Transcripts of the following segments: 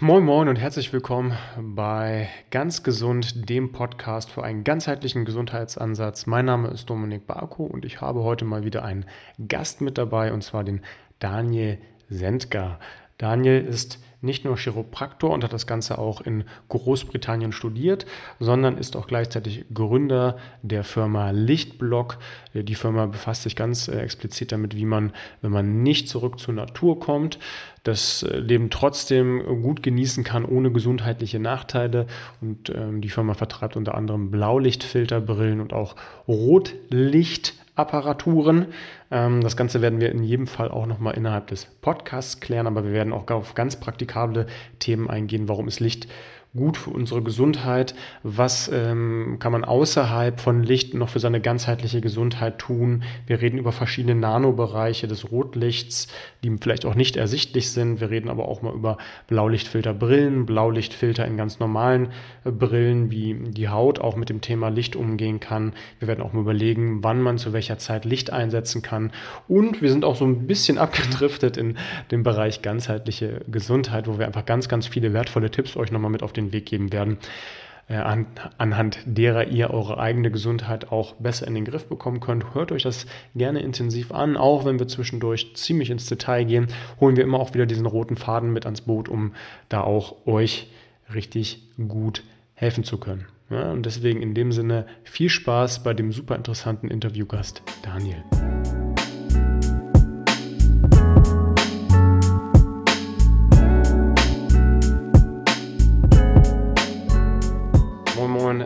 Moin Moin und herzlich willkommen bei Ganz Gesund, dem Podcast für einen ganzheitlichen Gesundheitsansatz. Mein Name ist Dominik Barko und ich habe heute mal wieder einen Gast mit dabei und zwar den Daniel Sendker. Daniel ist nicht nur Chiropraktor und hat das Ganze auch in Großbritannien studiert, sondern ist auch gleichzeitig Gründer der Firma Lichtblock. Die Firma befasst sich ganz äh, explizit damit, wie man, wenn man nicht zurück zur Natur kommt, das äh, Leben trotzdem gut genießen kann, ohne gesundheitliche Nachteile. Und ähm, die Firma vertreibt unter anderem Blaulichtfilterbrillen und auch Rotlicht. Apparaturen. Ähm, das Ganze werden wir in jedem Fall auch nochmal innerhalb des Podcasts klären, aber wir werden auch auf ganz praktikable Themen eingehen. Warum ist Licht gut für unsere Gesundheit? Was ähm, kann man außerhalb von Licht noch für seine ganzheitliche Gesundheit tun? Wir reden über verschiedene Nanobereiche des Rotlichts, die vielleicht auch nicht ersichtlich sind. Wir reden aber auch mal über Blaulichtfilterbrillen, Blaulichtfilter in ganz normalen äh, Brillen, wie die Haut auch mit dem Thema Licht umgehen kann. Wir werden auch mal überlegen, wann man zu welcher Zeit Licht einsetzen kann. Und wir sind auch so ein bisschen abgedriftet in den Bereich ganzheitliche Gesundheit, wo wir einfach ganz, ganz viele wertvolle Tipps euch nochmal mit auf den Weg geben werden, äh, an, anhand derer ihr eure eigene Gesundheit auch besser in den Griff bekommen könnt. Hört euch das gerne intensiv an, auch wenn wir zwischendurch ziemlich ins Detail gehen, holen wir immer auch wieder diesen roten Faden mit ans Boot, um da auch euch richtig gut helfen zu können. Ja, und deswegen in dem Sinne viel Spaß bei dem super interessanten Interviewgast Daniel.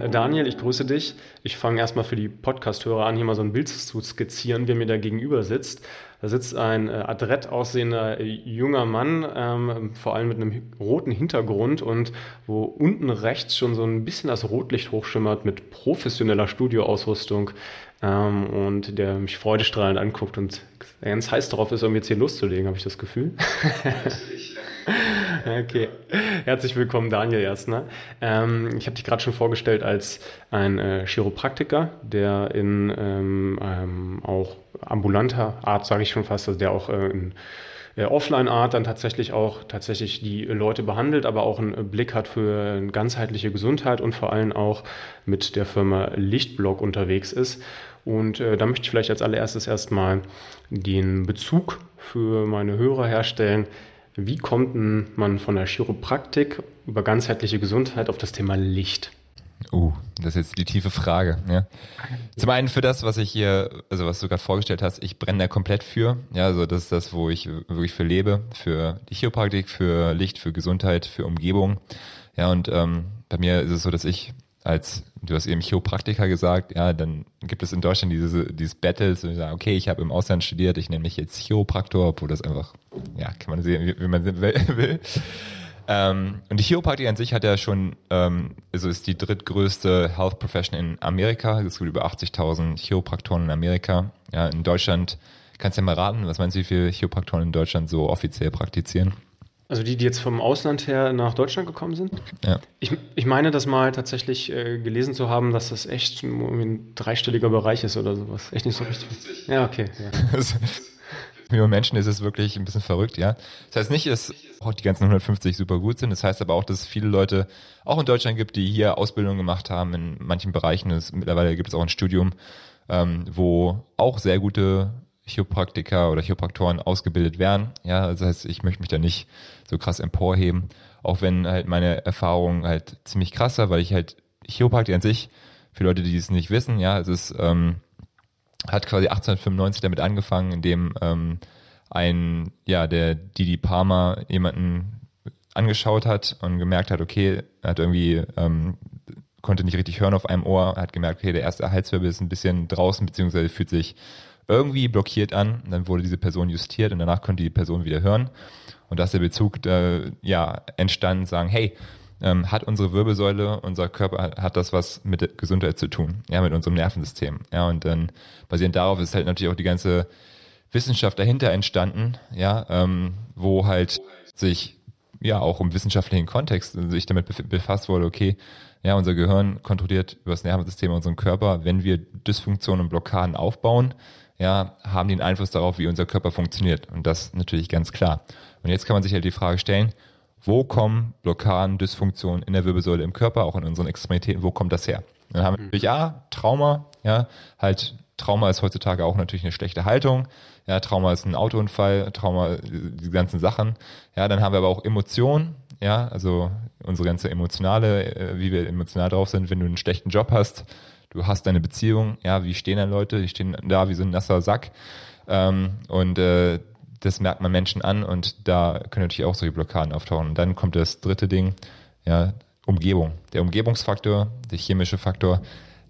Daniel, ich grüße dich. Ich fange erstmal für die Podcast-Hörer an, hier mal so ein Bild zu skizzieren, wer mir da gegenüber sitzt. Da sitzt ein äh, adrett aussehender äh, junger Mann, ähm, vor allem mit einem roten Hintergrund und wo unten rechts schon so ein bisschen das Rotlicht hochschimmert mit professioneller Studioausrüstung ähm, und der mich freudestrahlend anguckt und ganz heiß darauf ist, um jetzt hier loszulegen, habe ich das Gefühl. Okay. Herzlich willkommen, Daniel Erstner. Ähm, ich habe dich gerade schon vorgestellt als ein äh, Chiropraktiker, der in ähm, ähm, auch ambulanter Art, sage ich schon fast, also der auch äh, in äh, Offline-Art dann tatsächlich auch tatsächlich die Leute behandelt, aber auch einen Blick hat für ganzheitliche Gesundheit und vor allem auch mit der Firma Lichtblock unterwegs ist. Und äh, da möchte ich vielleicht als allererstes erstmal den Bezug für meine Hörer herstellen. Wie kommt man von der Chiropraktik über ganzheitliche Gesundheit auf das Thema Licht? Uh, das ist jetzt die tiefe Frage. Ja. Zum einen für das, was ich hier, also was du gerade vorgestellt hast, ich brenne da komplett für. Ja, also das ist das, wo ich wirklich für lebe, für die Chiropraktik, für Licht, für Gesundheit, für Umgebung. Ja, und ähm, bei mir ist es so, dass ich als du hast eben Chiropraktiker gesagt, ja, dann gibt es in Deutschland diese, dieses Battles, und ich sage, okay, ich habe im Ausland studiert, ich nenne mich jetzt Chiropraktor, obwohl das einfach, ja, kann man sehen, wie, wie man will. Ähm, und die Chiropraktik an sich hat ja schon, ähm, also ist die drittgrößte Health Profession in Amerika. Es gibt über 80.000 Chiropraktoren in Amerika. Ja, in Deutschland, kannst du ja mal raten, was meinst du, wie viele Chiropraktoren in Deutschland so offiziell praktizieren? Also die, die jetzt vom Ausland her nach Deutschland gekommen sind? Ja. Ich, ich meine, das mal tatsächlich äh, gelesen zu haben, dass das echt ein dreistelliger Bereich ist oder sowas. Echt nicht so richtig. Ja, okay. Ja. Millionen Menschen ist es wirklich ein bisschen verrückt, ja. Das heißt nicht, dass auch die ganzen 150 super gut sind. Das heißt aber auch, dass es viele Leute auch in Deutschland gibt, die hier Ausbildung gemacht haben in manchen Bereichen. Das, mittlerweile gibt es auch ein Studium, ähm, wo auch sehr gute Chiropraktiker oder Chiropraktoren ausgebildet werden. Ja, das heißt, ich möchte mich da nicht so krass emporheben, auch wenn halt meine Erfahrung halt ziemlich krass war, weil ich halt Chiropraktik an sich, für Leute, die es nicht wissen, ja, es ist, ähm, hat quasi 1895 damit angefangen, indem ähm, ein, ja, der Didi Palmer jemanden angeschaut hat und gemerkt hat, okay, er hat irgendwie, ähm, konnte nicht richtig hören auf einem Ohr, hat gemerkt, okay, der erste Halswirbel ist ein bisschen draußen, beziehungsweise fühlt sich irgendwie blockiert an. Dann wurde diese Person justiert und danach konnte die Person wieder hören. Und da ist der Bezug äh, ja entstanden, sagen, hey, ähm, hat unsere Wirbelsäule, unser Körper hat das was mit Gesundheit zu tun, ja, mit unserem Nervensystem. Ja, und dann basierend darauf ist halt natürlich auch die ganze Wissenschaft dahinter entstanden, ja, ähm, wo halt sich ja auch im wissenschaftlichen Kontext sich damit befasst wurde, okay, ja, unser Gehirn kontrolliert über das Nervensystem unseren Körper. Wenn wir Dysfunktionen und Blockaden aufbauen, ja, haben den Einfluss darauf, wie unser Körper funktioniert. Und das natürlich ganz klar. Und jetzt kann man sich halt die Frage stellen, wo kommen Blockaden, Dysfunktionen in der Wirbelsäule im Körper, auch in unseren Extremitäten, wo kommt das her? Dann haben wir natürlich, ja, Trauma, ja, halt, Trauma ist heutzutage auch natürlich eine schlechte Haltung, ja, Trauma ist ein Autounfall, Trauma, die ganzen Sachen, ja, dann haben wir aber auch Emotionen, ja, also unsere ganze emotionale, äh, wie wir emotional drauf sind, wenn du einen schlechten Job hast, du hast deine Beziehung, ja, wie stehen dann Leute, die stehen da wie so ein nasser Sack, ähm, und äh, das merkt man Menschen an und da können natürlich auch solche Blockaden auftauchen. Und dann kommt das dritte Ding, ja, Umgebung. Der Umgebungsfaktor, der chemische Faktor,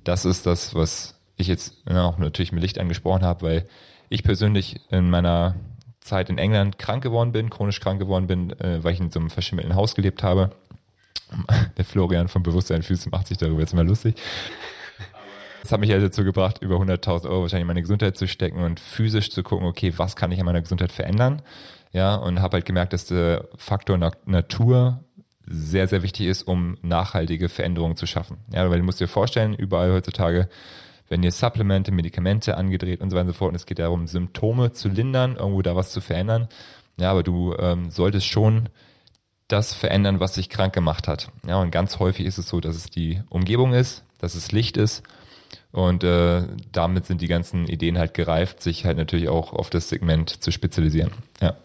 das ist das, was ich jetzt auch natürlich mit Licht angesprochen habe, weil ich persönlich in meiner Zeit in England krank geworden bin, chronisch krank geworden bin, äh, weil ich in so einem verschimmelten Haus gelebt habe. Der Florian vom Bewusstsein Füße macht sich darüber jetzt immer lustig. Das hat mich ja dazu gebracht, über 100.000 Euro wahrscheinlich in meine Gesundheit zu stecken und physisch zu gucken, okay, was kann ich an meiner Gesundheit verändern? Ja, und habe halt gemerkt, dass der Faktor Natur sehr, sehr wichtig ist, um nachhaltige Veränderungen zu schaffen. Ja, weil du musst dir vorstellen, überall heutzutage werden hier Supplemente, Medikamente angedreht und so weiter und so fort. Und es geht darum, Symptome zu lindern, irgendwo da was zu verändern. Ja, aber du ähm, solltest schon das verändern, was dich krank gemacht hat. Ja, und ganz häufig ist es so, dass es die Umgebung ist, dass es Licht ist und äh, damit sind die ganzen Ideen halt gereift, sich halt natürlich auch auf das Segment zu spezialisieren. Ja.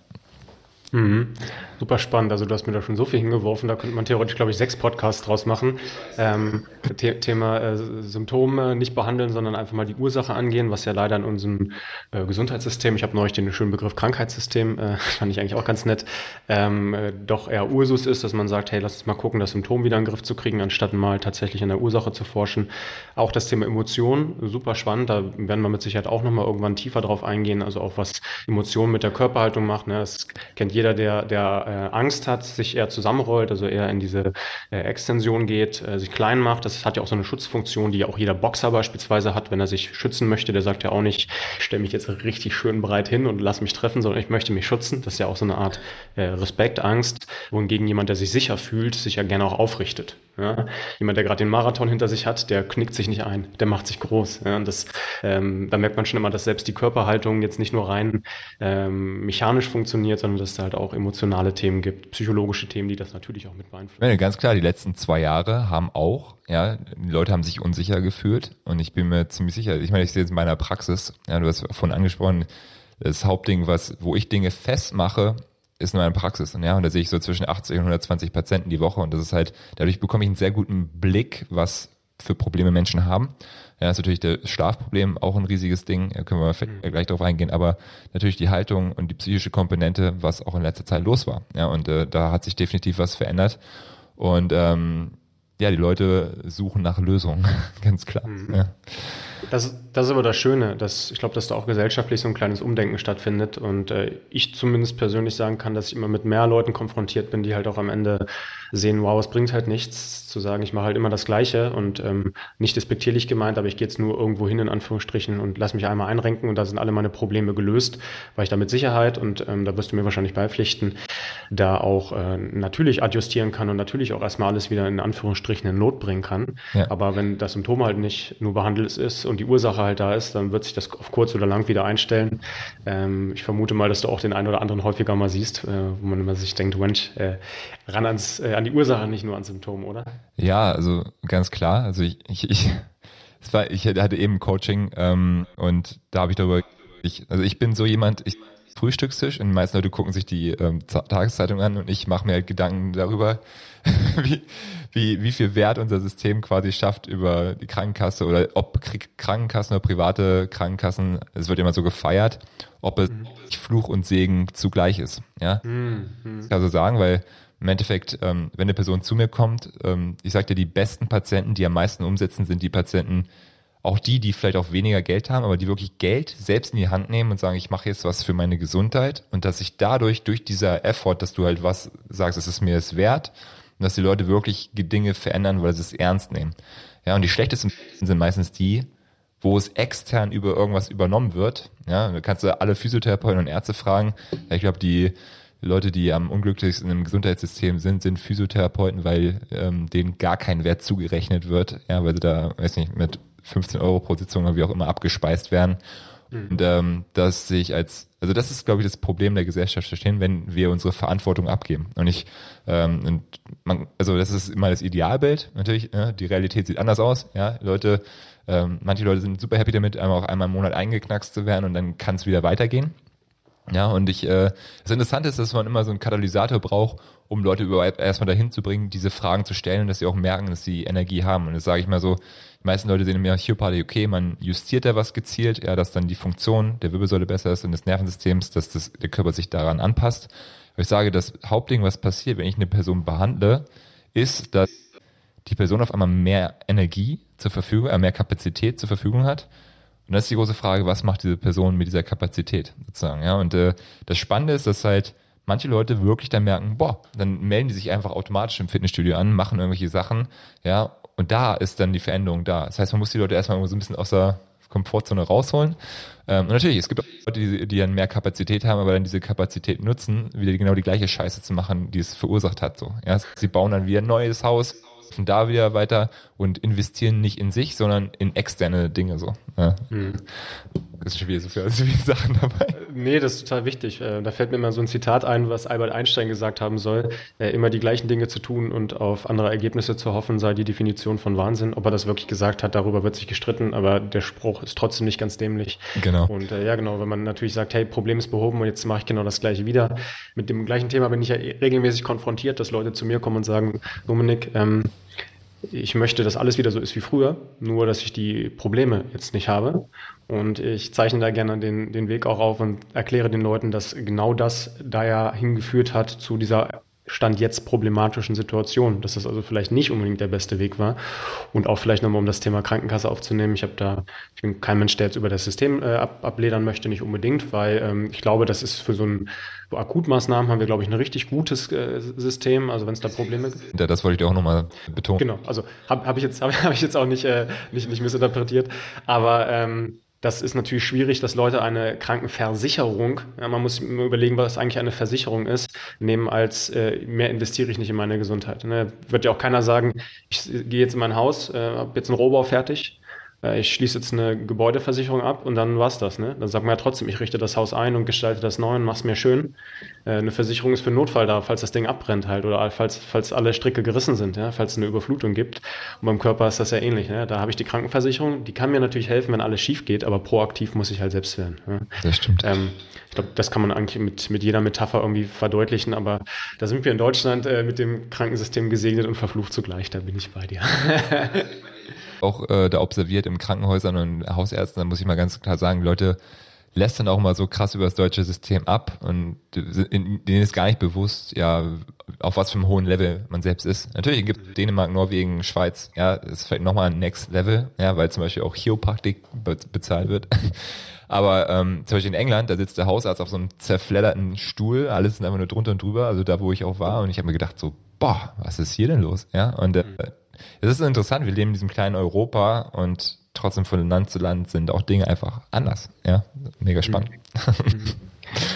Mhm. Super spannend. Also du hast mir da schon so viel hingeworfen. Da könnte man theoretisch, glaube ich, sechs Podcasts draus machen. Ähm, The Thema äh, Symptome nicht behandeln, sondern einfach mal die Ursache angehen, was ja leider in unserem äh, Gesundheitssystem, ich habe neulich den schönen Begriff Krankheitssystem, äh, fand ich eigentlich auch ganz nett, ähm, äh, doch eher Ursus ist, dass man sagt, hey, lass uns mal gucken, das Symptom wieder in den Griff zu kriegen, anstatt mal tatsächlich an der Ursache zu forschen. Auch das Thema Emotionen, super spannend. Da werden wir mit Sicherheit auch nochmal irgendwann tiefer drauf eingehen. Also auch was Emotionen mit der Körperhaltung macht. Ne? Das kennt jeder, der, der äh, Angst hat, sich eher zusammenrollt, also eher in diese äh, Extension geht, äh, sich klein macht. Das hat ja auch so eine Schutzfunktion, die ja auch jeder Boxer beispielsweise hat, wenn er sich schützen möchte. Der sagt ja auch nicht, ich stelle mich jetzt richtig schön breit hin und lass mich treffen, sondern ich möchte mich schützen. Das ist ja auch so eine Art äh, Respekt, Angst, wohingegen jemand, der sich sicher fühlt, sich ja gerne auch aufrichtet. Ja? Jemand, der gerade den Marathon hinter sich hat, der knickt sich nicht ein, der macht sich groß. Ja? Und das, ähm, da merkt man schon immer, dass selbst die Körperhaltung jetzt nicht nur rein ähm, mechanisch funktioniert, sondern dass es halt auch emotionale Themen gibt, psychologische Themen, die das natürlich auch mit beeinflussen. Ja, ganz klar, die letzten zwei Jahre haben auch, ja, die Leute haben sich unsicher gefühlt und ich bin mir ziemlich sicher, ich meine, ich sehe jetzt in meiner Praxis, ja, du hast vorhin angesprochen, das Hauptding, was, wo ich Dinge festmache, ist nur eine Praxis. Und ja, und da sehe ich so zwischen 80 und 120 Patienten die Woche. Und das ist halt, dadurch bekomme ich einen sehr guten Blick, was für Probleme Menschen haben. Ja, ist natürlich das Schlafproblem auch ein riesiges Ding, da können wir mhm. gleich darauf eingehen, aber natürlich die Haltung und die psychische Komponente, was auch in letzter Zeit los war. Ja, und äh, da hat sich definitiv was verändert. Und ähm, ja, die Leute suchen nach Lösungen, ganz klar. Mhm. Ja. Das, das ist aber das Schöne, dass ich glaube, dass da auch gesellschaftlich so ein kleines Umdenken stattfindet und äh, ich zumindest persönlich sagen kann, dass ich immer mit mehr Leuten konfrontiert bin, die halt auch am Ende sehen, wow, es bringt halt nichts zu sagen, ich mache halt immer das Gleiche und ähm, nicht despektierlich gemeint, aber ich gehe jetzt nur irgendwo hin in Anführungsstrichen und lass mich einmal einrenken und da sind alle meine Probleme gelöst, weil ich da mit Sicherheit und ähm, da wirst du mir wahrscheinlich beipflichten, da auch äh, natürlich adjustieren kann und natürlich auch erstmal alles wieder in Anführungsstrichen in Not bringen kann. Ja. Aber wenn das Symptom halt nicht nur behandelt ist und die Ursache halt da ist, dann wird sich das auf kurz oder lang wieder einstellen. Ähm, ich vermute mal, dass du auch den einen oder anderen häufiger mal siehst, äh, wo man immer sich denkt, Mensch, äh, ran ans, äh, an die Ursache, nicht nur an Symptomen, oder? Ja, also ganz klar. Also ich, ich, ich, war, ich hatte eben Coaching ähm, und da habe ich darüber, ich, also ich bin so jemand, ich Frühstückstisch und die meisten Leute gucken sich die ähm, Tageszeitung an und ich mache mir halt Gedanken darüber, wie, wie, wie viel Wert unser System quasi schafft über die Krankenkasse oder ob Krankenkassen oder private Krankenkassen, es wird immer so gefeiert, ob es mhm. Fluch und Segen zugleich ist. Ja, mhm. ich kann so sagen, weil im Endeffekt, ähm, wenn eine Person zu mir kommt, ähm, ich sage dir, die besten Patienten, die am meisten umsetzen, sind die Patienten, auch die, die vielleicht auch weniger Geld haben, aber die wirklich Geld selbst in die Hand nehmen und sagen, ich mache jetzt was für meine Gesundheit und dass ich dadurch, durch dieser Effort, dass du halt was sagst, es ist mir es wert und dass die Leute wirklich Dinge verändern, weil sie es ernst nehmen. Ja, und die schlechtesten sind meistens die, wo es extern über irgendwas übernommen wird. Ja, da kannst du alle Physiotherapeuten und Ärzte fragen. Ich glaube, die Leute, die am unglücklichsten im Gesundheitssystem sind, sind Physiotherapeuten, weil ähm, denen gar kein Wert zugerechnet wird, ja, weil sie da, weiß nicht, mit 15 Euro pro Sitzung oder wie auch immer abgespeist werden Mhm. Und ähm, das sehe ich als, also das ist, glaube ich, das Problem der Gesellschaft verstehen, wenn wir unsere Verantwortung abgeben. Und ich, ähm, und man, also das ist immer das Idealbild, natürlich, äh, die Realität sieht anders aus, ja, Leute, ähm, manche Leute sind super happy damit, einmal auch einmal im Monat eingeknackst zu werden und dann kann es wieder weitergehen. Ja, und ich, äh, das Interessante ist, dass man immer so einen Katalysator braucht, um Leute überhaupt erstmal dahin zu bringen, diese Fragen zu stellen und dass sie auch merken, dass sie Energie haben. Und das sage ich mal so, die meisten Leute sehen im Osteopathie, okay, man justiert da was gezielt, ja, dass dann die Funktion der Wirbelsäule besser ist und des Nervensystems, dass das, der Körper sich daran anpasst. Aber ich sage, das Hauptding, was passiert, wenn ich eine Person behandle, ist, dass die Person auf einmal mehr Energie zur Verfügung, äh, mehr Kapazität zur Verfügung hat und das ist die große Frage, was macht diese Person mit dieser Kapazität sozusagen, ja? Und äh, das Spannende ist, dass halt manche Leute wirklich dann merken, boah, dann melden die sich einfach automatisch im Fitnessstudio an, machen irgendwelche Sachen, ja, und da ist dann die Veränderung da. Das heißt, man muss die Leute erstmal so ein bisschen aus der Komfortzone rausholen. Ähm, und natürlich, es gibt auch Leute, die, die dann mehr Kapazität haben, aber dann diese Kapazität nutzen, wieder genau die gleiche Scheiße zu machen, die es verursacht hat. So, ja, sie bauen dann wieder ein neues Haus, von da wieder weiter und investieren nicht in sich, sondern in externe Dinge so. Ja. Hm. Das ist schon wieder so viele, so viele Sachen dabei. Äh, nee, das ist total wichtig. Äh, da fällt mir immer so ein Zitat ein, was Albert Einstein gesagt haben soll. Äh, immer die gleichen Dinge zu tun und auf andere Ergebnisse zu hoffen, sei die Definition von Wahnsinn. Ob er das wirklich gesagt hat, darüber wird sich gestritten, aber der Spruch ist trotzdem nicht ganz dämlich. Genau. Und äh, ja, genau, wenn man natürlich sagt, hey, Problem ist behoben und jetzt mache ich genau das gleiche wieder. Mit dem gleichen Thema bin ich ja regelmäßig konfrontiert, dass Leute zu mir kommen und sagen, Dominik, ähm, ich möchte, dass alles wieder so ist wie früher, nur dass ich die Probleme jetzt nicht habe. Und ich zeichne da gerne den, den Weg auch auf und erkläre den Leuten, dass genau das da ja hingeführt hat zu dieser Stand jetzt problematischen Situation, dass das also vielleicht nicht unbedingt der beste Weg war. Und auch vielleicht nochmal, um das Thema Krankenkasse aufzunehmen. Ich habe da, ich bin kein Mensch, der jetzt über das System äh, ab, abledern möchte, nicht unbedingt, weil ähm, ich glaube, das ist für so ein so Akutmaßnahmen haben wir, glaube ich, ein richtig gutes äh, System. Also wenn es da Probleme gibt. Ja, das wollte ich dir auch nochmal betonen. Genau, also habe hab ich jetzt hab, hab ich jetzt auch nicht, äh, nicht, nicht missinterpretiert. Aber ähm, das ist natürlich schwierig, dass Leute eine Krankenversicherung, ja, man muss überlegen, was eigentlich eine Versicherung ist, nehmen als äh, mehr investiere ich nicht in meine Gesundheit. Ne? Wird ja auch keiner sagen, ich gehe jetzt in mein Haus, äh, habe jetzt einen Rohbau fertig, ich schließe jetzt eine Gebäudeversicherung ab und dann war's das. Ne? Dann sagt man ja trotzdem, ich richte das Haus ein und gestalte das neu und mach's mir schön. Äh, eine Versicherung ist für Notfall da, falls das Ding abbrennt halt oder falls, falls alle Stricke gerissen sind, ja? falls es eine Überflutung gibt. Und beim Körper ist das ja ähnlich. Ne? Da habe ich die Krankenversicherung, die kann mir natürlich helfen, wenn alles schief geht, aber proaktiv muss ich halt selbst werden. Ja? Das stimmt. Ähm, ich glaube, das kann man eigentlich mit, mit jeder Metapher irgendwie verdeutlichen, aber da sind wir in Deutschland äh, mit dem Krankensystem gesegnet und verflucht zugleich, da bin ich bei dir. auch äh, da observiert im Krankenhäusern und Hausärzten, da muss ich mal ganz klar sagen, Leute lästern auch mal so krass über das deutsche System ab und denen ist gar nicht bewusst, ja, auf was für einem hohen Level man selbst ist. Natürlich gibt Dänemark, Norwegen, Schweiz, ja, das ist vielleicht nochmal ein Next Level, ja, weil zum Beispiel auch Chiropraktik bezahlt wird. Aber ähm, zum Beispiel in England, da sitzt der Hausarzt auf so einem zerfledderten Stuhl, alles sind einfach nur drunter und drüber, also da, wo ich auch war, und ich habe mir gedacht so, boah, was ist hier denn los? Ja, und äh, es ist interessant, wir leben in diesem kleinen Europa und trotzdem von Land zu Land sind auch Dinge einfach anders. Ja, mega spannend. Mhm.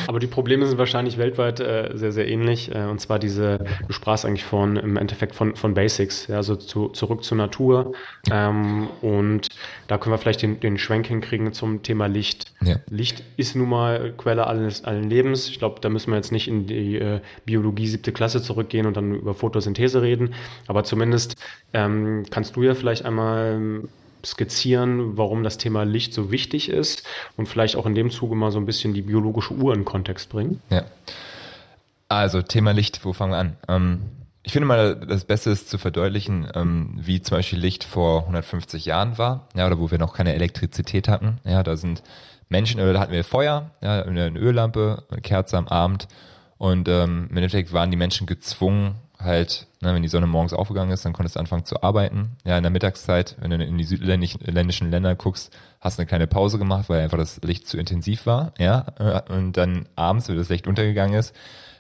Aber die Probleme sind wahrscheinlich weltweit äh, sehr, sehr ähnlich. Äh, und zwar diese, du sprachst eigentlich von, im Endeffekt von, von Basics, ja, also zu, zurück zur Natur. Ähm, und da können wir vielleicht den, den Schwenk hinkriegen zum Thema Licht. Ja. Licht ist nun mal Quelle alles, allen Lebens. Ich glaube, da müssen wir jetzt nicht in die äh, Biologie siebte Klasse zurückgehen und dann über Photosynthese reden. Aber zumindest ähm, kannst du ja vielleicht einmal skizzieren, warum das Thema Licht so wichtig ist und vielleicht auch in dem Zuge mal so ein bisschen die biologische Uhr in Kontext bringen? Ja. Also Thema Licht, wo fangen wir an? Ähm, ich finde mal, das Beste ist zu verdeutlichen, ähm, wie zum Beispiel Licht vor 150 Jahren war, ja, oder wo wir noch keine Elektrizität hatten. Ja, da sind Menschen, oder da hatten wir Feuer, ja, eine Öllampe, eine Kerze am Abend und ähm, im Endeffekt waren die Menschen gezwungen, halt, ne, wenn die Sonne morgens aufgegangen ist, dann konntest du anfangen zu arbeiten. Ja, in der Mittagszeit, wenn du in die südländischen Länder guckst, hast du eine kleine Pause gemacht, weil einfach das Licht zu intensiv war. Ja, und dann abends, wenn das Licht untergegangen ist,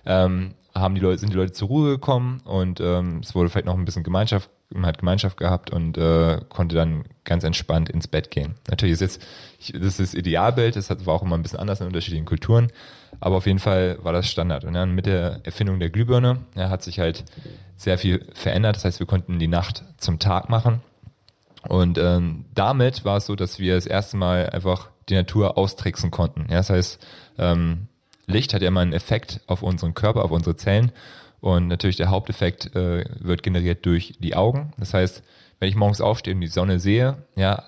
ähm, haben die Leute, sind die Leute zur Ruhe gekommen und ähm, es wurde vielleicht noch ein bisschen Gemeinschaft, man hat Gemeinschaft gehabt und äh, konnte dann ganz entspannt ins Bett gehen. Natürlich ist jetzt, das ist das Idealbild, das war auch immer ein bisschen anders in unterschiedlichen Kulturen, aber auf jeden Fall war das Standard. Und dann mit der Erfindung der Glühbirne ja, hat sich halt sehr viel verändert. Das heißt, wir konnten die Nacht zum Tag machen. Und ähm, damit war es so, dass wir das erste Mal einfach die Natur austricksen konnten. Ja, das heißt, ähm, Licht hat ja immer einen Effekt auf unseren Körper, auf unsere Zellen. Und natürlich der Haupteffekt äh, wird generiert durch die Augen. Das heißt, wenn ich morgens aufstehe und die Sonne sehe, ja,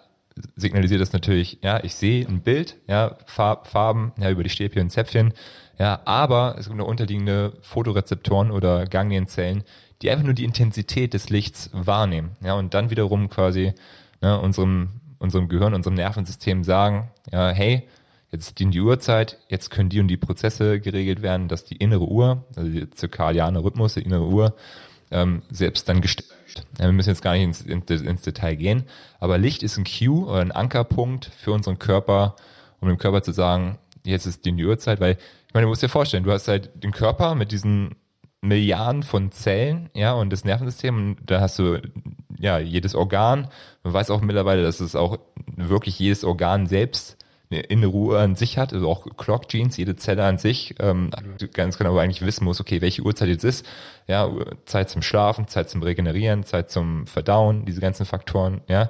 signalisiert das natürlich, ja, ich sehe ein Bild, ja, Farb, Farben, ja, über die Stäbchen und Zäpfchen, ja, aber es gibt noch unterliegende Fotorezeptoren oder Ganglienzellen, die einfach nur die Intensität des Lichts wahrnehmen, ja, und dann wiederum quasi ne, unserem, unserem Gehirn, unserem Nervensystem sagen, ja, hey, jetzt dient die Uhrzeit, jetzt können die und die Prozesse geregelt werden, dass die innere Uhr, also die zirkadiane Rhythmus, die innere Uhr, ähm, selbst dann gestellt. Ja, wir müssen jetzt gar nicht ins, ins, Detail gehen, aber Licht ist ein Cue oder ein Ankerpunkt für unseren Körper, um dem Körper zu sagen, jetzt ist die Uhrzeit, weil ich meine, du musst dir vorstellen, du hast halt den Körper mit diesen Milliarden von Zellen, ja, und das Nervensystem, und da hast du ja jedes Organ. Man weiß auch mittlerweile, dass es auch wirklich jedes Organ selbst eine innere Uhr an sich hat, also auch Clock Genes, jede Zelle an sich, ähm, ganz genau eigentlich wissen muss, okay, welche Uhrzeit jetzt ist. Ja, Zeit zum Schlafen, Zeit zum Regenerieren, Zeit zum Verdauen, diese ganzen Faktoren, ja.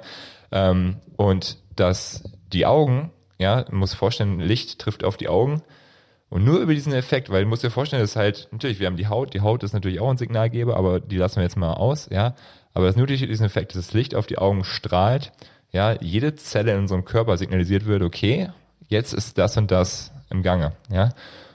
Ähm, und dass die Augen, ja, man muss vorstellen, Licht trifft auf die Augen. Und nur über diesen Effekt, weil du musst dir vorstellen, das ist halt, natürlich, wir haben die Haut, die Haut ist natürlich auch ein Signalgeber, aber die lassen wir jetzt mal aus, ja. Aber das nur durch diesen Effekt, dass das Licht auf die Augen strahlt, ja, jede Zelle in unserem Körper signalisiert wird, okay, jetzt ist das und das im Gange, ja.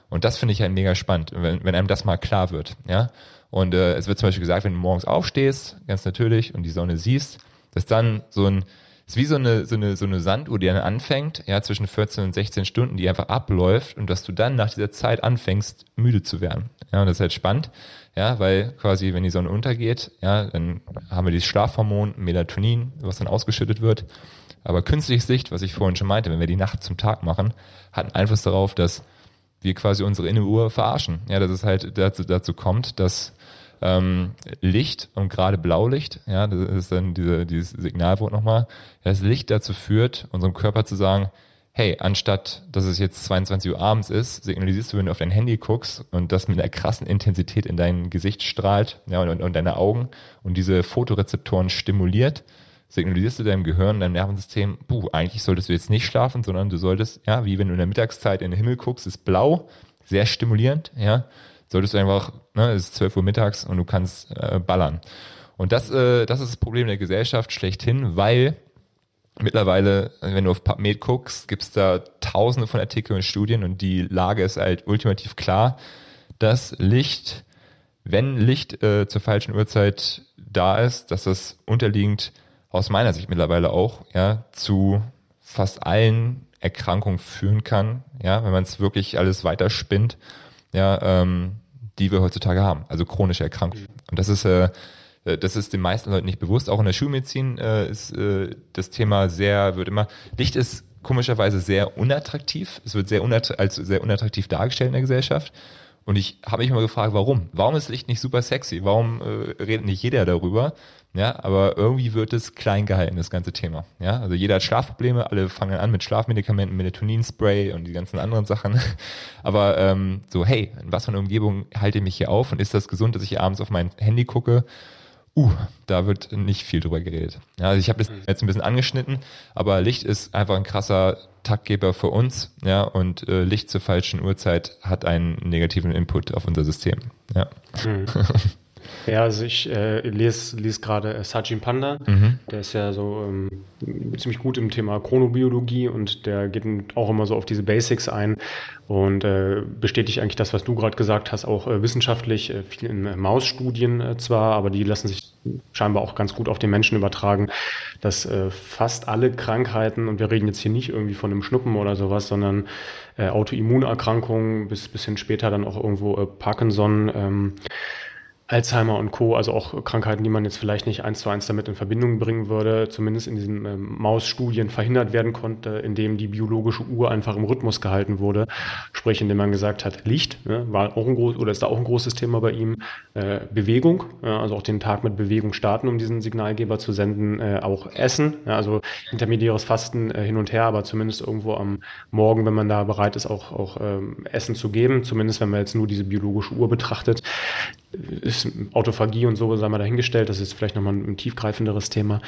Und das finde ich halt mega spannend, wenn, wenn einem das mal klar wird, ja. Und äh, es wird zum Beispiel gesagt, wenn du morgens aufstehst, ganz natürlich, und die Sonne siehst, dass dann so ein, ist wie so eine, so eine, so eine Sanduhr, die dann anfängt, ja, zwischen 14 und 16 Stunden, die einfach abläuft und dass du dann nach dieser Zeit anfängst, müde zu werden. Ja, und das ist halt spannend, ja, weil quasi, wenn die Sonne untergeht, ja, dann haben wir dieses Schlafhormon Melatonin, was dann ausgeschüttet wird. Aber künstliches Licht, was ich vorhin schon meinte, wenn wir die Nacht zum Tag machen, hat einen Einfluss darauf, dass wir quasi unsere innere Uhr verarschen. Ja, dass es halt dazu, dazu kommt, dass ähm, Licht und gerade Blaulicht, ja, das ist dann diese, dieses Signalwort nochmal, das Licht dazu führt, unserem Körper zu sagen, hey, anstatt dass es jetzt 22 Uhr abends ist, signalisierst du, wenn du auf dein Handy guckst und das mit einer krassen Intensität in dein Gesicht strahlt ja, und, und, deine Augen und diese Fotorezeptoren stimuliert, signalisierst du deinem Gehirn, deinem Nervensystem, puh, eigentlich solltest du jetzt nicht schlafen, sondern du solltest, ja, wie wenn du in der Mittagszeit in den Himmel guckst, ist blau, sehr stimulierend, ja, solltest du einfach, ne, es ist 12 Uhr mittags und du kannst äh, ballern. Und das, äh, das ist das Problem der Gesellschaft schlechthin, weil mittlerweile, wenn du auf PubMed guckst, gibt's da tausende von Artikeln und Studien und die Lage ist halt ultimativ klar, dass Licht, wenn Licht äh, zur falschen Uhrzeit da ist, dass das unterliegend aus meiner Sicht mittlerweile auch ja zu fast allen Erkrankungen führen kann, ja, wenn man es wirklich alles weiter spinnt, ja, ähm, die wir heutzutage haben, also chronische Erkrankungen. Und das ist äh, das ist den meisten Leuten nicht bewusst. Auch in der Schulmedizin äh, ist äh, das Thema sehr, wird immer, Licht ist komischerweise sehr unattraktiv. Es wird sehr unatt als sehr unattraktiv dargestellt in der Gesellschaft. Und ich habe mich mal gefragt, warum? Warum ist Licht nicht super sexy? Warum äh, redet nicht jeder darüber? Ja, aber irgendwie wird es klein gehalten, das ganze Thema. Ja, also jeder hat Schlafprobleme, alle fangen an mit Schlafmedikamenten, Melatonin-Spray und die ganzen anderen Sachen. Aber ähm, so, hey, in was für einer Umgebung halte ich mich hier auf und ist das gesund, dass ich hier abends auf mein Handy gucke? Uh, da wird nicht viel drüber geredet. Ja, also ich habe das jetzt ein bisschen angeschnitten, aber Licht ist einfach ein krasser Taktgeber für uns, ja, und äh, Licht zur falschen Uhrzeit hat einen negativen Input auf unser System. Ja. Mhm. Ja, also ich äh, lese, lese gerade äh, Sajin Panda, mhm. der ist ja so ähm, ziemlich gut im Thema Chronobiologie und der geht auch immer so auf diese Basics ein und äh, bestätigt eigentlich das, was du gerade gesagt hast, auch äh, wissenschaftlich, äh, viel in äh, Mausstudien äh, zwar, aber die lassen sich scheinbar auch ganz gut auf den Menschen übertragen, dass fast alle Krankheiten, und wir reden jetzt hier nicht irgendwie von einem Schnuppen oder sowas, sondern Autoimmunerkrankungen bis, bis hin später dann auch irgendwo Parkinson, ähm, Alzheimer und Co., also auch Krankheiten, die man jetzt vielleicht nicht eins zu eins damit in Verbindung bringen würde, zumindest in diesen ähm, Mausstudien verhindert werden konnte, indem die biologische Uhr einfach im Rhythmus gehalten wurde. Sprich, indem man gesagt hat, Licht ne, war auch ein groß oder ist da auch ein großes Thema bei ihm, äh, Bewegung, ja, also auch den Tag mit Bewegung starten, um diesen Signalgeber zu senden, äh, auch Essen, ja, also intermediäres Fasten äh, hin und her, aber zumindest irgendwo am Morgen, wenn man da bereit ist, auch, auch ähm, Essen zu geben, zumindest wenn man jetzt nur diese biologische Uhr betrachtet ist Autophagie und so, sei mal dahingestellt, das ist vielleicht nochmal ein, ein tiefgreifenderes Thema.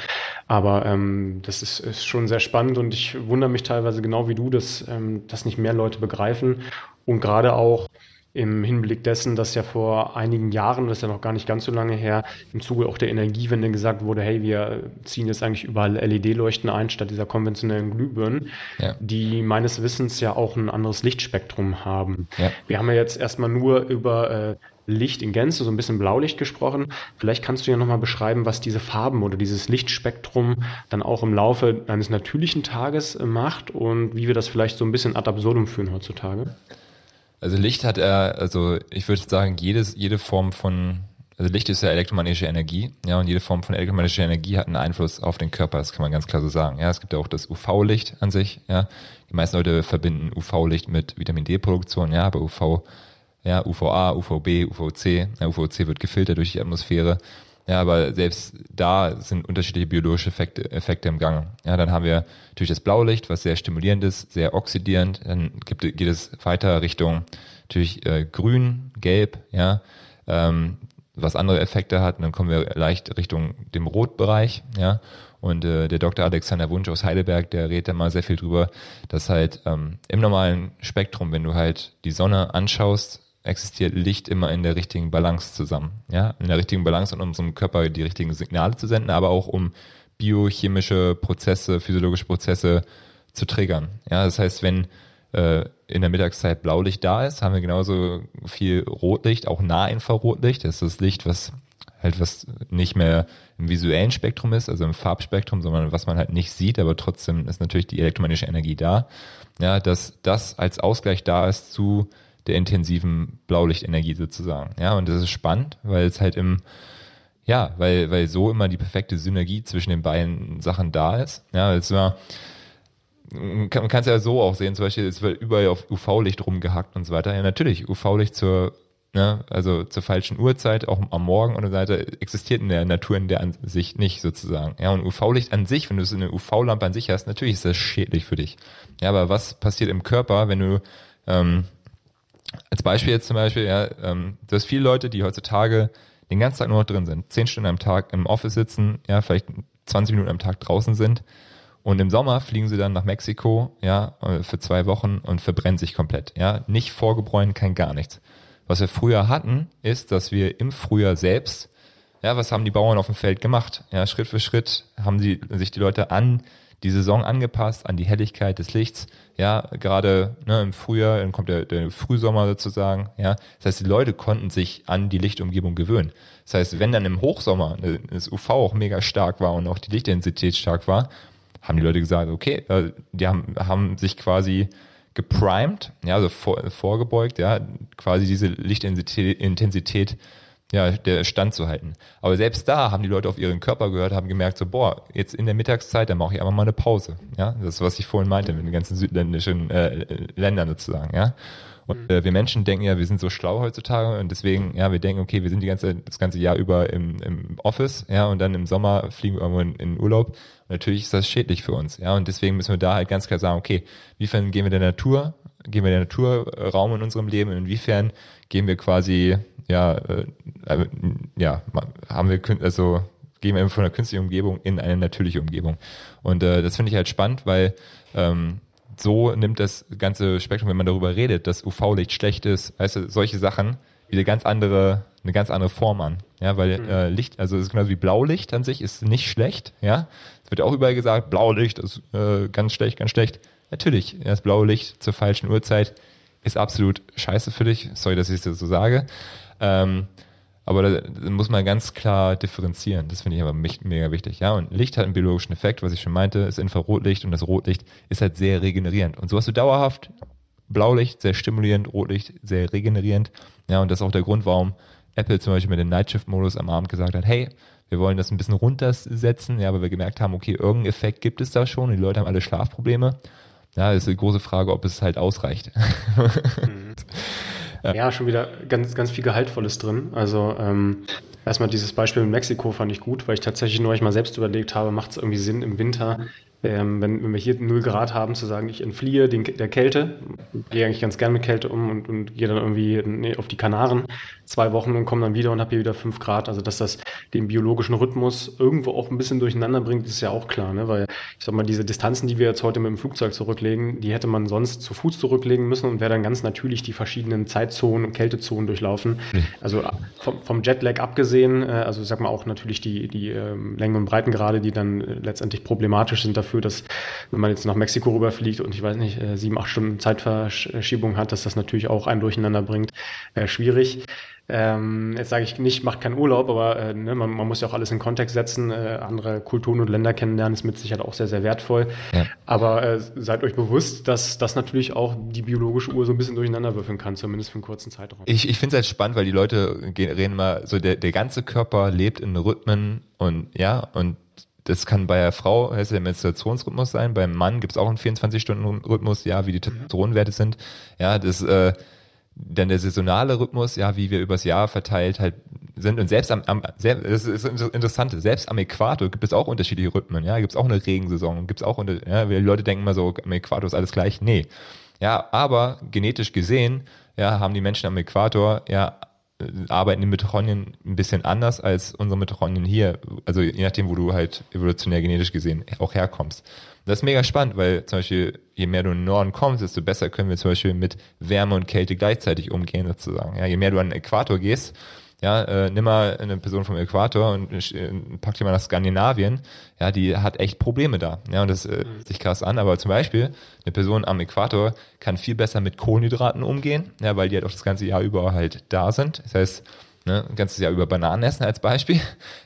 Aber ähm, das ist, ist schon sehr spannend und ich wundere mich teilweise genau wie du, dass ähm, das nicht mehr Leute begreifen. Und gerade auch im Hinblick dessen, dass ja vor einigen Jahren, das ist ja noch gar nicht ganz so lange her, im Zuge auch der Energiewende gesagt wurde, hey, wir ziehen jetzt eigentlich überall LED-Leuchten ein, statt dieser konventionellen Glühbirnen, ja. die meines Wissens ja auch ein anderes Lichtspektrum haben. Ja. Wir haben ja jetzt erstmal nur über äh, Licht in Gänze, so ein bisschen Blaulicht gesprochen. Vielleicht kannst du ja nochmal beschreiben, was diese Farben oder dieses Lichtspektrum dann auch im Laufe eines natürlichen Tages äh, macht und wie wir das vielleicht so ein bisschen ad absurdum führen heutzutage. Also Licht hat er, also ich würde sagen, jedes, jede Form von, also Licht ist ja elektromagnetische Energie, ja, und jede Form von elektromagnetischer Energie hat einen Einfluss auf den Körper, das kann man ganz klar so sagen. Ja, es gibt ja auch das UV-Licht an sich, ja. Die meisten Leute verbinden UV-Licht mit Vitamin D-Produktion, ja, aber UV, ja, UVA, UVB, UVC, ja, UVC wird gefiltert durch die Atmosphäre. Ja, aber selbst da sind unterschiedliche biologische Effekte, Effekte im Gang. Ja, dann haben wir natürlich das Blaulicht, was sehr stimulierend ist, sehr oxidierend. Dann gibt, geht es weiter Richtung natürlich äh, Grün, Gelb, ja, ähm, was andere Effekte hat. Und dann kommen wir leicht Richtung dem Rotbereich, ja. Und äh, der Dr. Alexander Wunsch aus Heidelberg, der redet da mal sehr viel drüber, dass halt ähm, im normalen Spektrum, wenn du halt die Sonne anschaust, existiert Licht immer in der richtigen Balance zusammen. Ja, in der richtigen Balance, um unserem Körper die richtigen Signale zu senden, aber auch um biochemische Prozesse, physiologische Prozesse zu triggern. Ja, das heißt, wenn äh, in der Mittagszeit Blaulicht da ist, haben wir genauso viel Rotlicht, auch Nahinfrarotlicht. Das ist das Licht, was halt was nicht mehr im visuellen Spektrum ist, also im Farbspektrum, sondern was man halt nicht sieht, aber trotzdem ist natürlich die elektromagnetische Energie da. Ja, dass das als Ausgleich da ist zu der intensiven Blaulichtenergie sozusagen. Ja, und das ist spannend, weil es halt im, ja, weil, weil so immer die perfekte Synergie zwischen den beiden Sachen da ist. Ja, es war, man kann es ja so auch sehen, zum Beispiel, es wird überall auf UV-Licht rumgehackt und so weiter. Ja, natürlich, UV-Licht zur, ne, also zur falschen Uhrzeit, auch am Morgen und so weiter, existiert in der Natur in der an sich nicht sozusagen. Ja, und UV-Licht an sich, wenn du es in eine UV-Lampe an sich hast, natürlich ist das schädlich für dich. Ja, aber was passiert im Körper, wenn du ähm, als Beispiel jetzt zum Beispiel, ja, ähm, du hast viele Leute, die heutzutage den ganzen Tag nur noch drin sind, zehn Stunden am Tag im Office sitzen, ja, vielleicht 20 Minuten am Tag draußen sind und im Sommer fliegen sie dann nach Mexiko, ja, äh, für zwei Wochen und verbrennen sich komplett, ja, nicht vorgebräunt, kein gar nichts. Was wir früher hatten, ist, dass wir im Frühjahr selbst, ja, was haben die Bauern auf dem Feld gemacht? Ja, Schritt für Schritt haben sie sich die Leute an die Saison angepasst an die Helligkeit des Lichts. Ja, gerade ne, im Frühjahr, dann kommt der, der Frühsommer sozusagen. Ja, das heißt, die Leute konnten sich an die Lichtumgebung gewöhnen. Das heißt, wenn dann im Hochsommer das UV auch mega stark war und auch die Lichtintensität stark war, haben die Leute gesagt, okay, äh, die haben, haben sich quasi geprimed, ja, also vor, vorgebeugt, ja, quasi diese Lichtintensität ja, der Stand zu halten. Aber selbst da haben die Leute auf ihren Körper gehört, haben gemerkt, so, boah, jetzt in der Mittagszeit, dann mache ich einfach mal eine Pause. Ja, das ist, was ich vorhin meinte, mit den ganzen südländischen äh, Ländern sozusagen, ja. Und mhm. äh, wir Menschen denken ja, wir sind so schlau heutzutage und deswegen, ja, wir denken, okay, wir sind die ganze, das ganze Jahr über im, im Office, ja, und dann im Sommer fliegen wir irgendwo in, in Urlaub. Und natürlich ist das schädlich für uns, ja, und deswegen müssen wir da halt ganz klar sagen, okay, inwiefern gehen wir der Natur, gehen wir der Natur Raum in unserem Leben, inwiefern gehen wir quasi ja, äh, äh, ja, haben wir, also gehen wir von einer künstlichen Umgebung in eine natürliche Umgebung. Und äh, das finde ich halt spannend, weil ähm, so nimmt das ganze Spektrum, wenn man darüber redet, dass UV-Licht schlecht ist, weißt du, solche Sachen, wieder ganz andere, eine ganz andere Form an. Ja, weil mhm. äh, Licht, also es ist genauso wie Blaulicht an sich, ist nicht schlecht, ja. Es wird auch überall gesagt, Blaulicht ist äh, ganz schlecht, ganz schlecht. Natürlich, das blaue Licht zur falschen Uhrzeit ist absolut scheiße für dich. Sorry, dass ich das so sage. Ähm, aber da, da, muss man ganz klar differenzieren. Das finde ich aber mega wichtig. Ja, und Licht hat einen biologischen Effekt, was ich schon meinte, ist Infrarotlicht und das Rotlicht ist halt sehr regenerierend. Und so hast du dauerhaft Blaulicht, sehr stimulierend, Rotlicht, sehr regenerierend. Ja, und das ist auch der Grund, warum Apple zum Beispiel mit dem Nightshift-Modus am Abend gesagt hat, hey, wir wollen das ein bisschen runtersetzen, ja, weil wir gemerkt haben, okay, irgendeinen Effekt gibt es da schon, die Leute haben alle Schlafprobleme. Ja, ist eine große Frage, ob es halt ausreicht. Mhm. Ja. ja, schon wieder ganz, ganz viel Gehaltvolles drin. Also ähm, erstmal dieses Beispiel in Mexiko fand ich gut, weil ich tatsächlich neulich mal selbst überlegt habe, macht es irgendwie Sinn, im Winter ähm, wenn, wenn wir hier 0 Grad haben, zu sagen, ich entfliehe den, der Kälte, gehe eigentlich ganz gern mit Kälte um und, und gehe dann irgendwie auf die Kanaren zwei Wochen und komme dann wieder und habe hier wieder 5 Grad. Also dass das den biologischen Rhythmus irgendwo auch ein bisschen durcheinander bringt, ist ja auch klar, ne? weil ich sag mal, diese Distanzen, die wir jetzt heute mit dem Flugzeug zurücklegen, die hätte man sonst zu Fuß zurücklegen müssen und wäre dann ganz natürlich die verschiedenen Zeitzonen und Kältezonen durchlaufen. Mhm. Also vom, vom Jetlag abgesehen, äh, also sag mal auch natürlich die, die ähm, Längen und Breitengrade, die dann äh, letztendlich problematisch sind dafür, dass wenn man jetzt nach Mexiko rüberfliegt und ich weiß nicht, äh, sieben, acht Stunden Zeitverschiebung hat, dass das natürlich auch ein Durcheinander bringt, äh, schwierig. Ähm, jetzt sage ich nicht, macht keinen Urlaub, aber äh, ne, man, man, muss ja auch alles in Kontext setzen. Äh, andere Kulturen und Länder kennenlernen ist mit Sicherheit auch sehr, sehr wertvoll. Ja. Aber äh, seid euch bewusst, dass das natürlich auch die biologische Uhr so ein bisschen durcheinander würfeln kann, zumindest für einen kurzen Zeitraum. Ich, ich finde es halt spannend, weil die Leute reden mal so, der, der ganze Körper lebt in Rhythmen und ja, und das kann bei der Frau heißt der Menstruationsrhythmus sein, beim Mann gibt es auch einen 24-Stunden-Rhythmus, ja, wie die mhm. Testosteronwerte sind. Ja, das äh, dann der saisonale Rhythmus, ja, wie wir übers Jahr verteilt halt sind und selbst am, am das ist interessant, selbst am Äquator gibt es auch unterschiedliche Rhythmen, ja, gibt es auch eine Regensaison, gibt es auch, unter, ja, die Leute denken immer so, am Äquator ist alles gleich, nee. Ja, aber genetisch gesehen, ja, haben die Menschen am Äquator, ja, arbeiten die Mitochondrien ein bisschen anders als unsere Mitochondrien hier, also je nachdem, wo du halt evolutionär genetisch gesehen auch herkommst. Das ist mega spannend, weil zum Beispiel, je mehr du in den Norden kommst, desto besser können wir zum Beispiel mit Wärme und Kälte gleichzeitig umgehen, sozusagen. Ja, je mehr du an den Äquator gehst, ja, äh, nimm mal eine Person vom Äquator und äh, pack die mal nach Skandinavien, ja, die hat echt Probleme da. Ja, und das äh, mhm. sich krass an. Aber zum Beispiel, eine Person am Äquator kann viel besser mit Kohlenhydraten umgehen, ja, weil die halt auch das ganze Jahr über halt da sind. Das heißt, ne, ein ganzes Jahr über Bananen essen als Beispiel.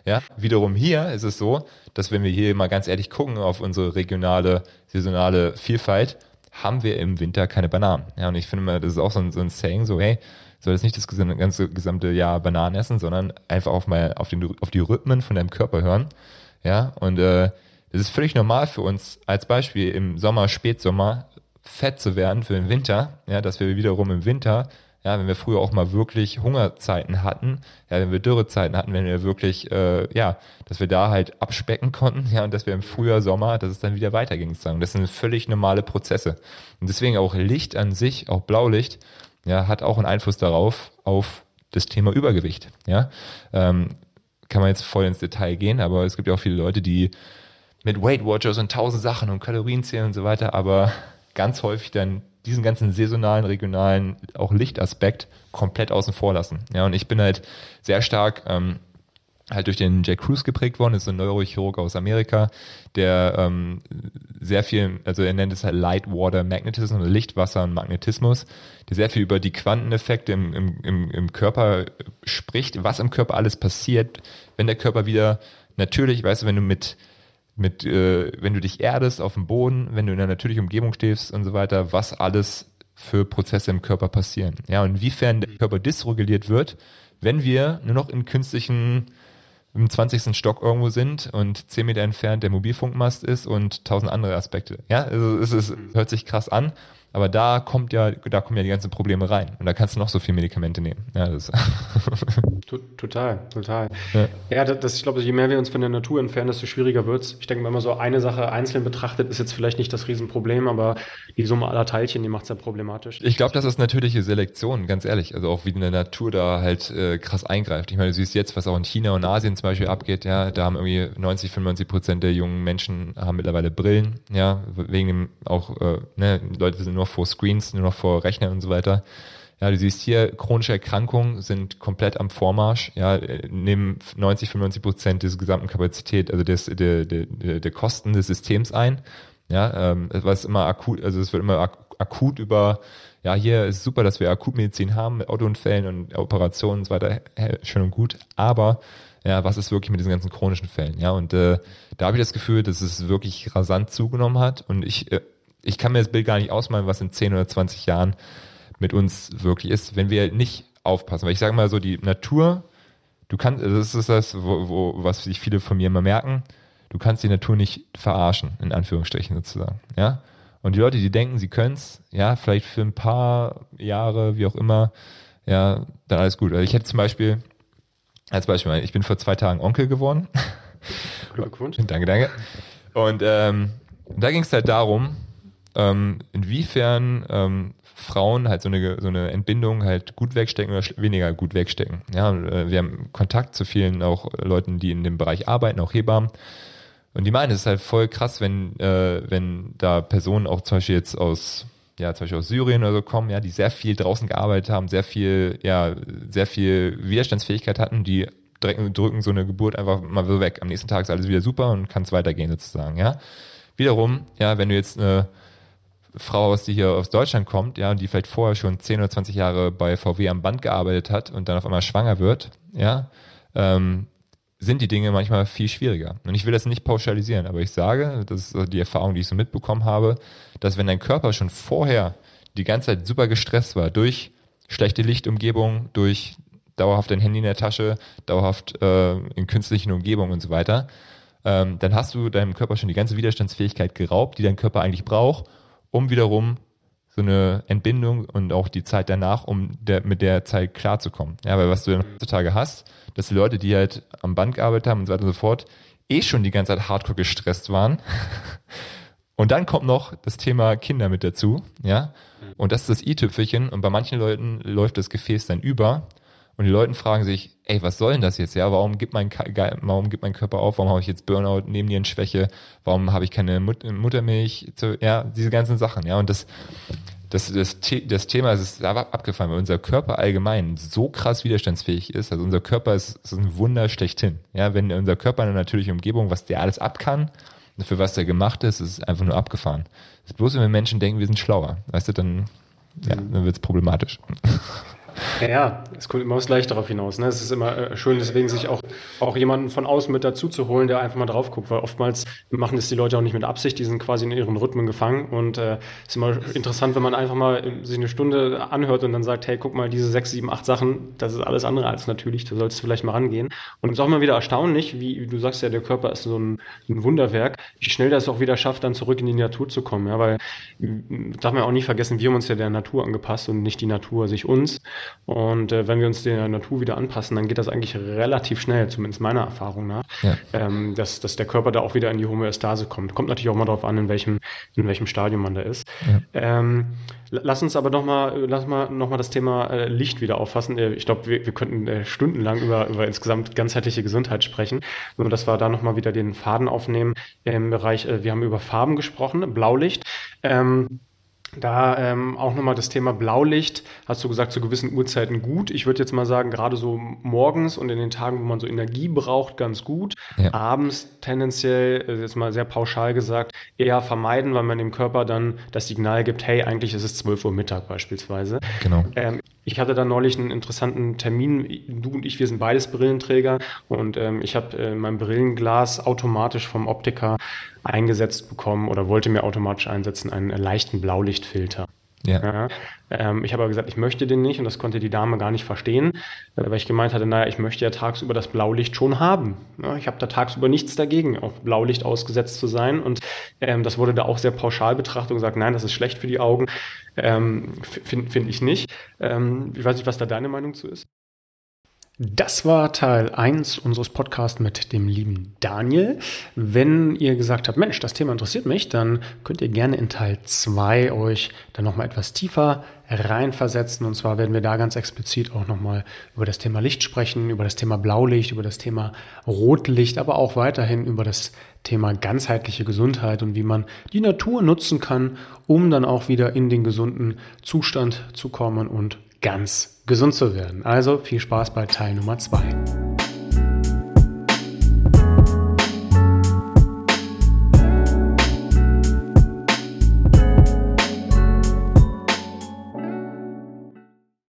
Ja, wiederum hier ist es so, dass wenn wir hier mal ganz ehrlich gucken auf unsere regionale, saisonale Vielfalt, haben wir im Winter keine Bananen. Ja, und ich finde mal, das ist auch so ein, so ein Saying, so, hey, soll jetzt nicht das ganze gesamte Jahr Bananen essen, sondern einfach auf mal auf, den, auf die Rhythmen von deinem Körper hören. Ja, und äh, das ist völlig normal für uns, als Beispiel im Sommer, Spätsommer, fett zu werden für den Winter, ja, dass wir wiederum im Winter ja, wenn wir früher auch mal wirklich Hungerzeiten hatten, ja, wenn wir Dürrezeiten hatten, wenn wir wirklich, äh, ja, dass wir da halt abspecken konnten, ja, und dass wir im Frühjahr, Sommer, dass es dann wieder weiterging sozusagen. Das sind völlig normale Prozesse. Und deswegen auch Licht an sich, auch Blaulicht, ja, hat auch einen Einfluss darauf, auf das Thema Übergewicht, ja. Ähm, kann man jetzt voll ins Detail gehen, aber es gibt ja auch viele Leute, die mit Weight Watchers und tausend Sachen und Kalorien zählen und so weiter, aber ganz häufig dann diesen ganzen saisonalen, regionalen, auch Lichtaspekt komplett außen vor lassen. Ja, und ich bin halt sehr stark ähm, halt durch den Jack Cruz geprägt worden, ist ein Neurochirurg aus Amerika, der ähm, sehr viel, also er nennt es halt Light Water Magnetism, also Lichtwasser und Magnetismus, der sehr viel über die Quanteneffekte im, im, im, im Körper spricht, was im Körper alles passiert, wenn der Körper wieder natürlich, weißt du, wenn du mit mit, äh, wenn du dich erdest auf dem Boden, wenn du in einer natürlichen Umgebung stehst und so weiter, was alles für Prozesse im Körper passieren. Ja, und inwiefern der Körper dysreguliert wird, wenn wir nur noch in künstlichen im 20. Stock irgendwo sind und 10 Meter entfernt der Mobilfunkmast ist und tausend andere Aspekte. Ja, also es, ist, hört sich krass an, aber da kommt ja, da kommen ja die ganzen Probleme rein. Und da kannst du noch so viele Medikamente nehmen. Ja, total, total. Ja, ja das, ich glaube, je mehr wir uns von der Natur entfernen, desto schwieriger wird es. Ich denke, wenn man so eine Sache einzeln betrachtet, ist jetzt vielleicht nicht das Riesenproblem, aber die Summe aller Teilchen, die macht es ja problematisch. Ich glaube, das ist natürliche Selektion, ganz ehrlich. Also auch wie in der Natur da halt äh, krass eingreift. Ich meine, du siehst jetzt, was auch in China und Asien zum Beispiel abgeht, ja, da haben irgendwie 90, 95 Prozent der jungen Menschen haben mittlerweile Brillen, ja, wegen dem auch, äh, ne, Leute sind nur noch vor Screens, nur noch vor Rechnern und so weiter. Ja, du siehst hier, chronische Erkrankungen sind komplett am Vormarsch, ja, nehmen 90, 95 Prozent des gesamten Kapazität, also des, der, der, der Kosten des Systems ein. Ja, ähm, was immer akut, also es wird immer ak akut über, ja, hier ist super, dass wir Akutmedizin haben mit Autounfällen und Operationen und so weiter, schön und gut, aber ja, was ist wirklich mit diesen ganzen chronischen Fällen, ja, und äh, da habe ich das Gefühl, dass es wirklich rasant zugenommen hat. Und ich äh, ich kann mir das Bild gar nicht ausmalen, was in 10 oder 20 Jahren mit uns wirklich ist, wenn wir nicht aufpassen. Weil ich sage mal so, die Natur, du kannst, das ist das, wo, wo, was sich viele von mir immer merken, du kannst die Natur nicht verarschen, in Anführungsstrichen sozusagen. Ja? Und die Leute, die denken, sie können's, ja, vielleicht für ein paar Jahre, wie auch immer, ja, dann alles gut. Also ich hätte zum Beispiel, als Beispiel, ich bin vor zwei Tagen Onkel geworden. Glückwunsch. danke, danke. Und ähm, Und da ging es halt darum, ähm, inwiefern ähm, Frauen halt so eine, so eine Entbindung halt gut wegstecken oder weniger gut wegstecken. Ja, äh, wir haben Kontakt zu vielen auch Leuten, die in dem Bereich arbeiten, auch Hebammen. Und die meinen, es ist halt voll krass, wenn, äh, wenn da Personen auch zum Beispiel jetzt aus, ja, zum Beispiel aus Syrien oder so kommen, ja, die sehr viel draußen gearbeitet haben, sehr viel, ja, sehr viel Widerstandsfähigkeit hatten, die drücken so eine Geburt einfach mal so weg. Am nächsten Tag ist alles wieder super und kann es weitergehen sozusagen, ja. Wiederum, ja, wenn du jetzt eine Frau aus, die hier aus Deutschland kommt, ja, und die vielleicht vorher schon 10 oder 20 Jahre bei VW am Band gearbeitet hat und dann auf einmal schwanger wird, ja, ähm, sind die Dinge manchmal viel schwieriger. Und ich will das nicht pauschalisieren, aber ich sage, das ist die Erfahrung, die ich so mitbekommen habe, dass wenn dein Körper schon vorher die ganze Zeit super gestresst war durch schlechte Lichtumgebung, durch dauerhaft dein Handy in der Tasche, dauerhaft äh, in künstlichen Umgebungen und so weiter, ähm, dann hast du deinem Körper schon die ganze Widerstandsfähigkeit geraubt, die dein Körper eigentlich braucht, um wiederum so eine Entbindung und auch die Zeit danach, um der, mit der Zeit klarzukommen. Ja, weil was du heutzutage hast, dass die Leute, die halt am Band gearbeitet haben und so weiter und so fort, eh schon die ganze Zeit hardcore gestresst waren. Und dann kommt noch das Thema Kinder mit dazu, ja. Und das ist das i-Tüpfelchen. Und bei manchen Leuten läuft das Gefäß dann über. Und die Leute fragen sich, ey, was soll denn das jetzt? Ja, warum gibt mein, warum gibt mein Körper auf? Warum habe ich jetzt Burnout, Nebennierenschwäche? Warum habe ich keine Mut Muttermilch? Ja, diese ganzen Sachen. Ja, und das, das, das, das Thema ist abgefallen, weil unser Körper allgemein so krass widerstandsfähig ist. Also unser Körper ist, ist ein Wunder schlechthin. Ja, wenn unser Körper in einer natürlichen Umgebung, was der alles ab kann, für was der gemacht ist, ist einfach nur abgefahren. Bloß, wenn wir Menschen denken, wir sind schlauer. Weißt du, dann, ja, dann wird es problematisch. Ja, ja, es kommt immer aufs Gleiche darauf hinaus. Ne? Es ist immer äh, schön, deswegen sich auch, auch jemanden von außen mit dazu zu holen, der einfach mal drauf guckt, weil oftmals machen das die Leute auch nicht mit Absicht, die sind quasi in ihren Rhythmen gefangen und äh, es äh, ist immer interessant, wenn man einfach mal sich eine Stunde anhört und dann sagt, hey, guck mal, diese sechs, sieben, acht Sachen, das ist alles andere als natürlich, du solltest vielleicht mal rangehen. Und es ist auch immer wieder erstaunlich, wie, wie du sagst ja, der Körper ist so ein, ein Wunderwerk, wie schnell das auch wieder schafft, dann zurück in die Natur zu kommen, ja, weil, darf man auch nicht vergessen, wir haben uns ja der Natur angepasst und nicht die Natur sich uns und äh, wenn wir uns der Natur wieder anpassen, dann geht das eigentlich relativ schnell, zumindest meiner Erfahrung nach, ja. ähm, dass, dass der Körper da auch wieder in die Homöostase kommt. Kommt natürlich auch mal darauf an, in welchem, in welchem Stadium man da ist. Ja. Ähm, lass uns aber nochmal lass mal, noch mal das Thema äh, Licht wieder auffassen. Äh, ich glaube, wir, wir könnten äh, stundenlang über, über insgesamt ganzheitliche Gesundheit sprechen. Nur, dass wir da nochmal wieder den Faden aufnehmen im Bereich, äh, wir haben über Farben gesprochen, Blaulicht. Ähm, da ähm, auch nochmal das Thema Blaulicht, hast du gesagt, zu gewissen Uhrzeiten gut. Ich würde jetzt mal sagen, gerade so morgens und in den Tagen, wo man so Energie braucht, ganz gut. Ja. Abends tendenziell, äh, jetzt mal sehr pauschal gesagt, eher vermeiden, weil man dem Körper dann das Signal gibt, hey, eigentlich ist es 12 Uhr Mittag beispielsweise. Genau. Ähm, ich hatte da neulich einen interessanten Termin. Du und ich, wir sind beides Brillenträger und ähm, ich habe äh, mein Brillenglas automatisch vom Optiker eingesetzt bekommen oder wollte mir automatisch einsetzen einen leichten Blaulichtfilter. Ja. ja ähm, ich habe aber gesagt, ich möchte den nicht und das konnte die Dame gar nicht verstehen, weil ich gemeint hatte, naja, ich möchte ja tagsüber das Blaulicht schon haben. Ja, ich habe da tagsüber nichts dagegen, auf Blaulicht ausgesetzt zu sein und ähm, das wurde da auch sehr pauschal betrachtet und gesagt, nein, das ist schlecht für die Augen. Ähm, Finde find ich nicht. Ähm, ich weiß nicht, was da deine Meinung zu ist. Das war Teil 1 unseres Podcasts mit dem lieben Daniel. Wenn ihr gesagt habt, Mensch, das Thema interessiert mich, dann könnt ihr gerne in Teil 2 euch dann nochmal etwas tiefer reinversetzen. Und zwar werden wir da ganz explizit auch nochmal über das Thema Licht sprechen, über das Thema Blaulicht, über das Thema Rotlicht, aber auch weiterhin über das Thema ganzheitliche Gesundheit und wie man die Natur nutzen kann, um dann auch wieder in den gesunden Zustand zu kommen und ganz gesund zu werden. Also viel Spaß bei Teil Nummer 2.